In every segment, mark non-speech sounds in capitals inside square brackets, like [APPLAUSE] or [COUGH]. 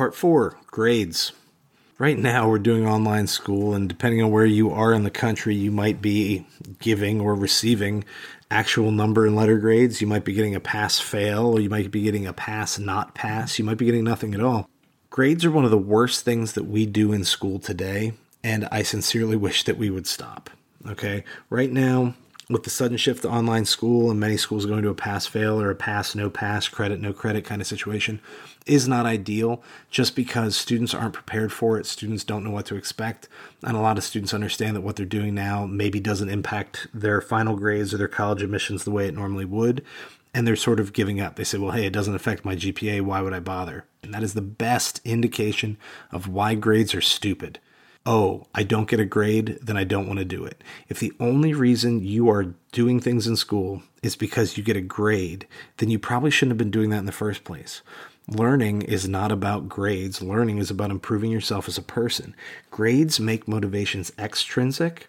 Part four grades. Right now, we're doing online school, and depending on where you are in the country, you might be giving or receiving actual number and letter grades. You might be getting a pass fail, or you might be getting a pass not pass. You might be getting nothing at all. Grades are one of the worst things that we do in school today, and I sincerely wish that we would stop. Okay, right now, with the sudden shift to online school and many schools going to a pass fail or a pass no pass credit no credit kind of situation is not ideal. Just because students aren't prepared for it students don't know what to expect and a lot of students understand that what they're doing now maybe doesn't impact their final grades or their college admissions the way it normally would and they're sort of giving up. They say well hey it doesn't affect my gpa why would i bother? And that is the best indication of why grades are stupid oh, I don't get a grade, then I don't want to do it. If the only reason you are doing things in school is because you get a grade, then you probably shouldn't have been doing that in the first place. Learning is not about grades. Learning is about improving yourself as a person. Grades make motivations extrinsic,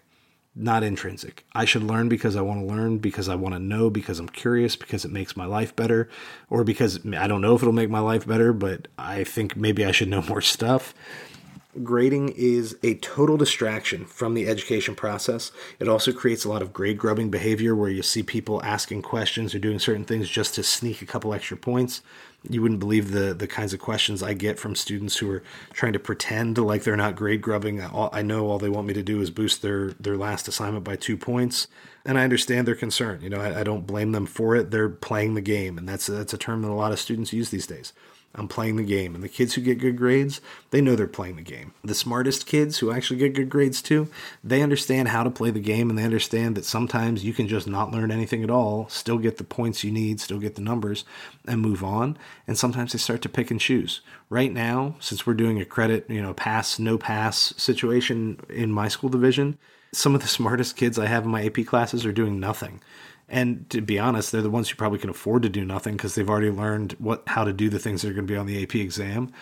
not intrinsic. I should learn because I want to learn, because I want to know, because I'm curious, because it makes my life better, or because I don't know if it'll make my life better, but I think maybe I should know [LAUGHS] more stuff grading is a total distraction from the education process. It also creates a lot of grade grubbing behavior where you see people asking questions or doing certain things just to sneak a couple extra points. You wouldn't believe the the kinds of questions I get from students who are trying to pretend like they're not grade grubbing. I know all they want me to do is boost their their last assignment by two points, and I understand their concern. You know, I, I don't blame them for it. They're playing the game, and that's that's a term that a lot of students use these days. I'm playing the game. And the kids who get good grades, they know they're playing the game. The smartest kids who actually get good grades too, they understand how to play the game and they understand that sometimes you can just not learn anything at all, still get the points you need, still get the numbers, and move on. And sometimes they start to pick and choose. Right now, since we're doing a credit, you know, pass, no pass situation in my school division, some of the [LAUGHS] smartest kids I have in my AP classes are doing nothing. And to be honest, they're the ones who probably can afford to do nothing because they've already learned what how to do the things that are going to be on the AP exam.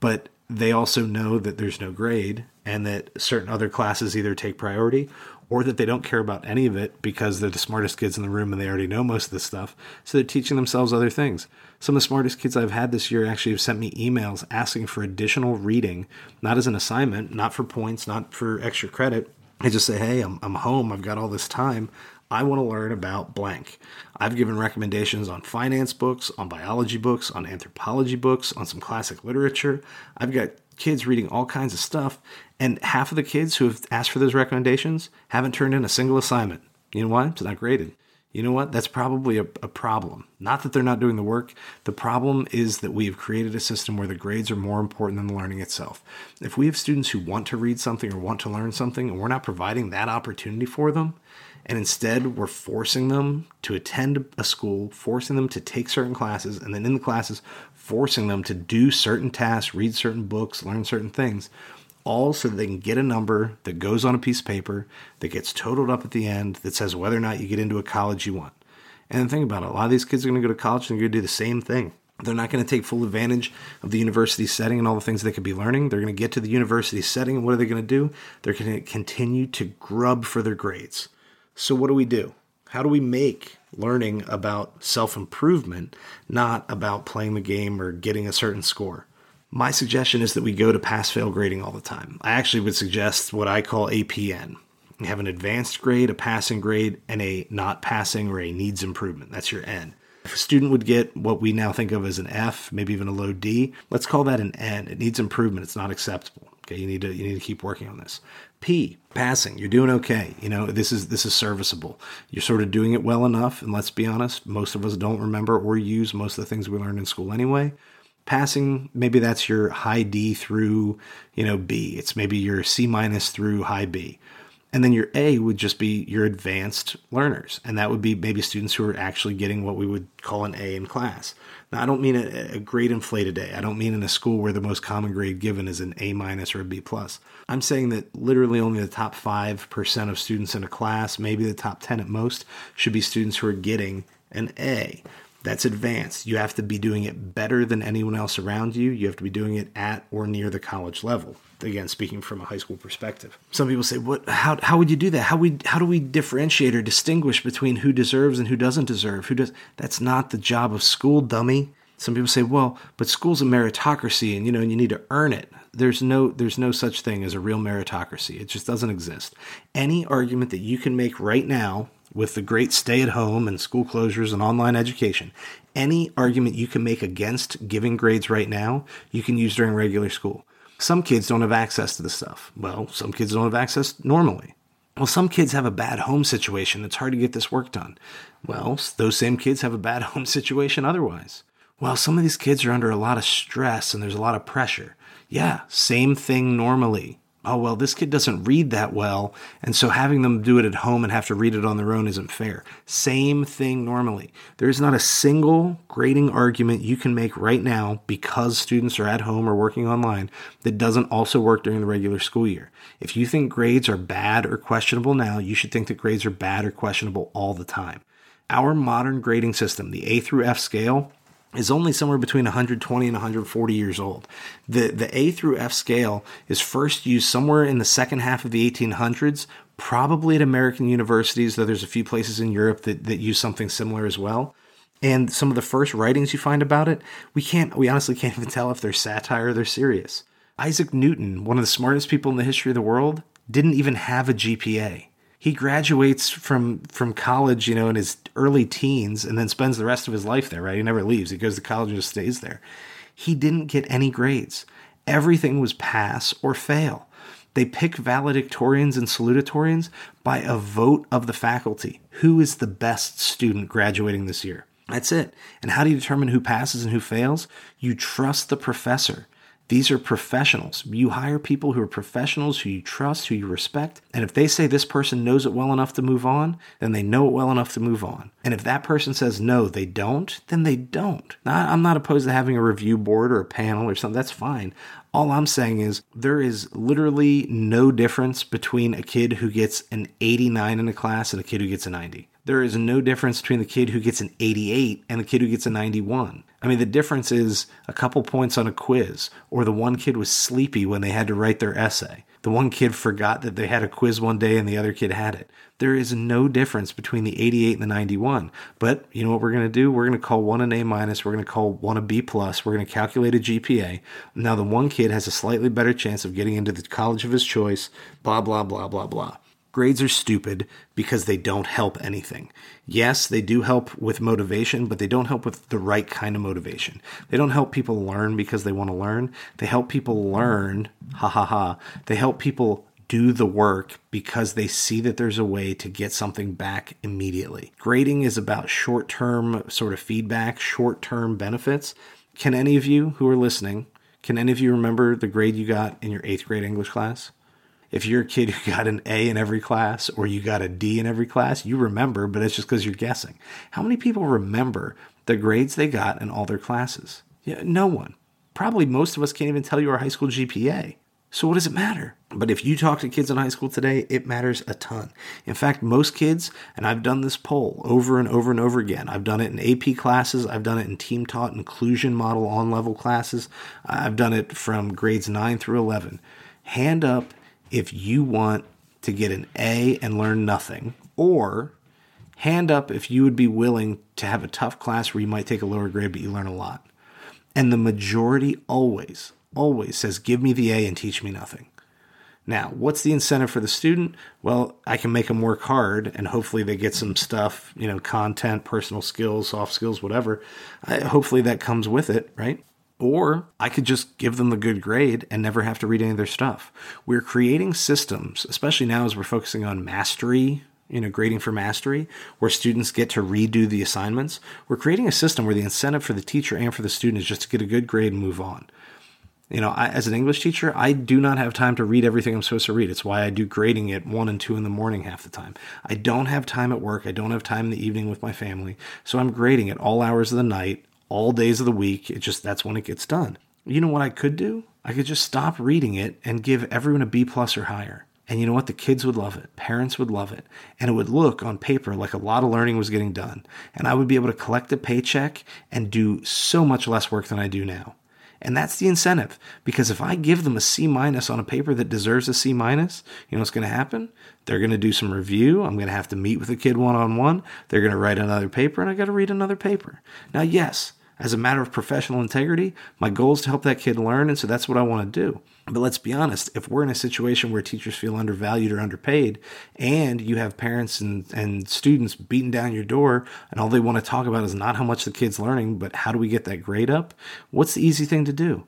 But they also know that there's no grade and that certain other classes either take priority or that they don't care about any of it because they're the smartest kids in the room and they already know most of this stuff. So they're teaching themselves other things. Some of the smartest kids I've had this year actually have sent me emails asking for additional reading, not as an assignment, not for points, not for extra credit. I just say, hey, I'm, I'm home. I've got all this time. I want to learn about blank. I've given recommendations on finance books, on biology books, on anthropology books, on some classic literature. I've got kids reading all kinds of stuff, and half of the kids who have asked for those recommendations haven't turned in a single assignment. You know why? It's not graded. You know what? That's probably a, a, problem. Not that they're not doing the work. The problem is that we have created a system where the grades are more important than the learning itself. If we have students who want to read something or want to learn something, and we're not providing that opportunity for them, and instead, we're forcing them to attend a school, forcing them to take certain classes, and then in the classes, forcing them to do certain tasks, read certain books, learn certain things, all so that they can get a number that goes on a piece of paper that gets totaled up at the end that says whether or not you get into a college you want. And think about it a lot of these kids are going to go to college and they're going to do the same thing. They're not going to take full advantage of the university setting and all the things they could be learning. They're going to get to the university setting, and what are they going to do? They're going to continue to grub for their grades. So, what do we do? How do we make learning about self improvement not about playing the game or getting a certain score? My suggestion is that we go to pass fail grading all the time. I actually would suggest what I call APN. You have an advanced grade, a passing grade, and a not passing or a needs improvement. That's your N. If a student would get what we now think of as an F, maybe even a low D, let's call that an N. It needs improvement. It's not acceptable. Okay, you need to you need to keep working on this. P, passing. You're doing okay. You know, this is this is serviceable. You're sort of doing it well enough, and let's be honest, most of us don't remember or use most of the things we learned in school anyway. Passing, maybe that's your high D through, you know, B. It's maybe your C minus through high B. And then your A would just be your advanced learners. And that would be maybe students who are actually getting what we would call an A in class. Now, I don't mean a, a grade inflated A. I don't mean in a school where the most common grade given is an A minus or a B plus. I'm saying that literally only the top 5% of students in a class, maybe the top 10 at most, should be students who are getting an A. That's advanced. You have to be doing it better than anyone else around you. You have to be doing it at or near the college level again speaking from a high school perspective some people say what how, how would you do that how we how do we differentiate or distinguish between who deserves and who doesn't deserve who does that's not the job of school dummy Some people say, well, but school's a meritocracy and you know, you need to earn it. There's no there's no such thing as a real meritocracy. It just doesn't exist. Any argument that you can make right now with the great stay at home and school closures and online education, any argument you can make against giving grades right now, you can use during regular school. Some kids don't have access to this stuff. Well, some kids don't have access normally. Well, some kids have a bad home situation. It's hard to get this work done. Well, those same kids have a bad [LAUGHS] home situation otherwise. Well, some of these kids are under a lot of stress and there's a lot of pressure. Yeah, same thing normally oh, well, this kid doesn't read that well. And so having them do it at home and have to read it on their own isn't fair. Same thing normally. There is not a single grading argument you can make right now because students are at home or working online that doesn't also work during the regular school year. If you think grades are bad or questionable now, you should think that grades are bad or questionable all the time. Our modern grading system, the A through F scale, is only somewhere between 120 and 140 years old. The, the A through F scale is first used somewhere in the second half of the 1800s, probably at American universities, though there's a few places in Europe that, that use something similar as well. And some of the first writings you find about it, we can't, we honestly can't even tell if they're satire or they're serious. Isaac Newton, one of the smartest people in the history of the world, didn't even have a GPA he graduates from from college, you know, in his early teens, and then spends the rest of his life there. Right? He never leaves. He goes to college and just stays there. He didn't get any grades. Everything was pass or fail. They pick valedictorians and salutatorians by a vote of the faculty. Who is the best student graduating this year? That's it. And how do you determine who passes and who fails? You trust the professor. These are professionals. You hire people who are professionals, who you trust, who you respect. And if they say this person knows it well enough to move on, then they know it well enough to move on. And if that person says no, they don't, then they don't. Now, I'm not opposed to having a review board or a panel or something. That's fine. All I'm saying is there is literally no difference between a kid who gets an 89 in a class and a kid who gets a 90 there is no difference between the kid who gets an 88 and the kid who gets a 91. I mean, the difference is a couple points on a quiz, or the one kid was sleepy when they had to write their essay. The one kid forgot that they had a quiz one day and the other kid had it. There is no difference between the 88 and the 91. But you know what we're going to do? We're going to call one an A minus. We're going to call one a B plus. We're going to calculate a GPA. Now, the one kid has a slightly better chance of getting into the college of his choice, blah, blah, blah, blah, blah. Grades are stupid because they don't help anything. Yes, they do help with motivation, but they don't help with the right kind of motivation. They don't help people learn because they want to learn. They help people learn, ha ha ha. They help people do the work because they see that there's a way to get something back immediately. Grading is about short term sort of feedback, short term benefits. Can any of you who are listening, can any of you remember the grade you got in your eighth grade English class? If you're a kid who got an A in every class or you got a D in every class, you remember, but it's just because you're guessing. How many people remember the grades they got in all their classes? Yeah, no one. Probably most of us can't even tell you our high school GPA. So what does it matter? But if you talk to kids in high school today, it matters a ton. In fact, most kids, and I've done this poll over and over and over again. I've done it in AP classes, I've done it in team taught inclusion model on level classes, I've done it from grades 9 through 11. Hand up if you want to get an A and learn nothing, or hand up if you would be willing to have a tough class where you might take a lower grade but you learn a lot. And the majority always, always says, Give me the A and teach me nothing. Now, what's the incentive for the student? Well, I can make them work hard and hopefully they get some stuff, you know, content, personal skills, soft skills, whatever. I, hopefully that comes with it, right? Or I could just give them the good grade and never have to read any of their stuff. We're creating systems, especially now as we're focusing on mastery, you know, grading for mastery, where students get to redo the assignments. We're creating a system where the incentive for the teacher and for the student is just to get a good grade and move on. You know, I, as an English teacher, I do not have time to read everything I'm supposed to read. It's why I do grading at one and two in the morning half the time. I don't have time at work. I don't have time in the evening with my family. So I'm grading at all hours of the night all days of the week. It just that's when it gets done. You know what I could do? I could just stop reading it and give everyone a B plus or higher. And you know what? The kids would love it. Parents would love it. And it would look on paper like a lot of learning was getting done. And I would be able to collect a paycheck and do so much less work than I do now. And that's the incentive. Because if I give them a C minus on a paper that deserves a C minus, you know what's going to happen? They're going to do some review. I'm going to have to meet with the kid one on one. They're going to write another paper, and I got to read another paper. Now, yes, As a matter of professional integrity, my goal is to help that kid learn, and so that's what I want to do. But let's be honest, if we're in a situation where teachers feel undervalued or underpaid, and you have parents and, and students beating down your door, and all they want to talk about is not how much the kid's learning, but how do we get that grade up, what's the easy thing to do?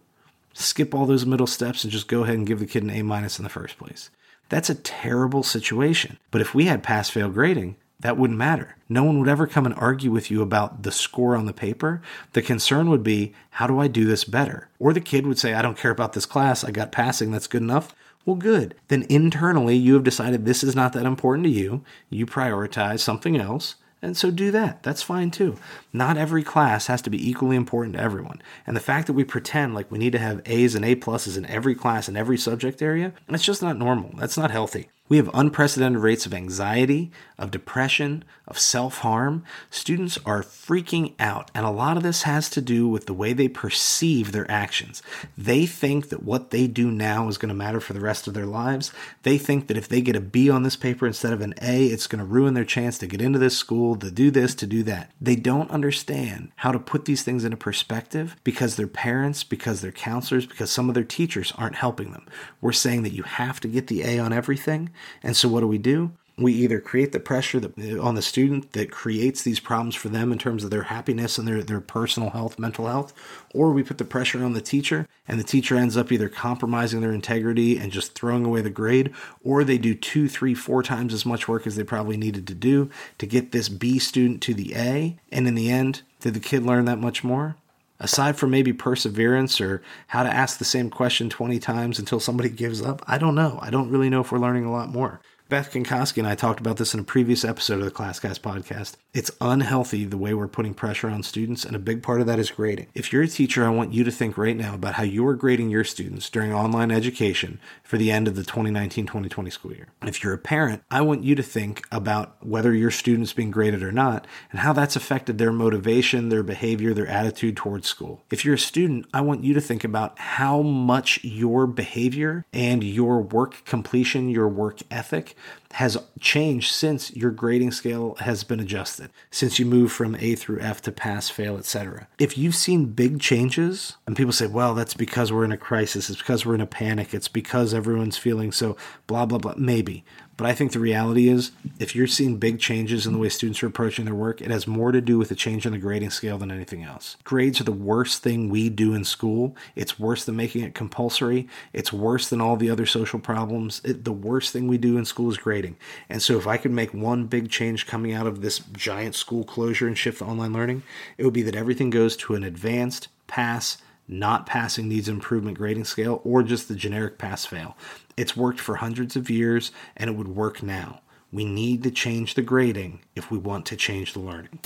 Skip all those middle steps and just go ahead and give the kid an A minus in the first place. That's a terrible situation. But if we had pass fail grading, that wouldn't matter. No one would ever come and argue with you about the score on the paper. The concern would be, how do I do this better? Or the kid would say, I don't care about this class. I got passing. That's good enough. Well, good. Then internally, you have decided this is not that important to you. You prioritize something else. And so do that. That's fine too. Not every class has to be equally important to everyone. And the fact that we pretend like we need to have A's and A pluses in every class in every subject area, that's just not normal. That's not healthy. We have unprecedented rates of anxiety, of depression, of self harm. Students are freaking out, and a lot of this has to do with the way they perceive their actions. They think that what they do now is going to matter for the rest of their lives. They think that if they get a B on this paper instead of an A, it's going to ruin their chance to get into this school, to do this, to do that. They don't understand how to put these things into perspective because their parents, because their counselors, because some of their teachers aren't helping them. We're saying that you have to get the A on everything and so what do we do? We either create the pressure that, on the student that creates these problems for them in terms of their happiness and their, their personal health, mental health, or we put the pressure on the teacher and the teacher ends up either compromising their integrity and just throwing away the grade, or they do two, three, four times as much work as they probably needed to do to get this B student to the A. And in the end, did the kid learn that much more? Aside from maybe perseverance or how to ask the same question 20 times until somebody gives up, I don't know. I don't really know if we're learning a lot more. Beth Kinkoski and I talked about this in a previous episode of the ClassCast podcast. It's unhealthy the way we're putting pressure on students, and a big part of that is grading. If you're a teacher, I want you to think right now about how you are grading your students during online education for the end of the 2019 2020 school year. If you're a parent, I want you to think about whether your student's being graded or not and how that's affected their motivation, their behavior, their attitude towards school. If you're a student, I want you to think about how much your behavior and your work completion, your work ethic has changed since your grading scale has been adjusted, since you move from A through F to pass, fail, etc. If you've seen big changes, and people say, well, that's because we're in a crisis, it's because we're in a panic, it's because everyone's feeling so blah, blah, blah, maybe. But I think the reality is, if you're seeing big changes in the way students are approaching their work, it has more to do with the change in the grading scale than anything else. Grades are the worst thing we do in school. It's worse than making it compulsory. It's worse than all the other social problems. It, the worst thing we do in school is grading. And so, if I could make one big change coming out of this giant school closure and shift to online learning, it would be that everything goes to an advanced pass not passing needs improvement grading scale or just the generic pass fail. It's worked for hundreds of years and it would work now. We need to change the grading if we want to change the learning.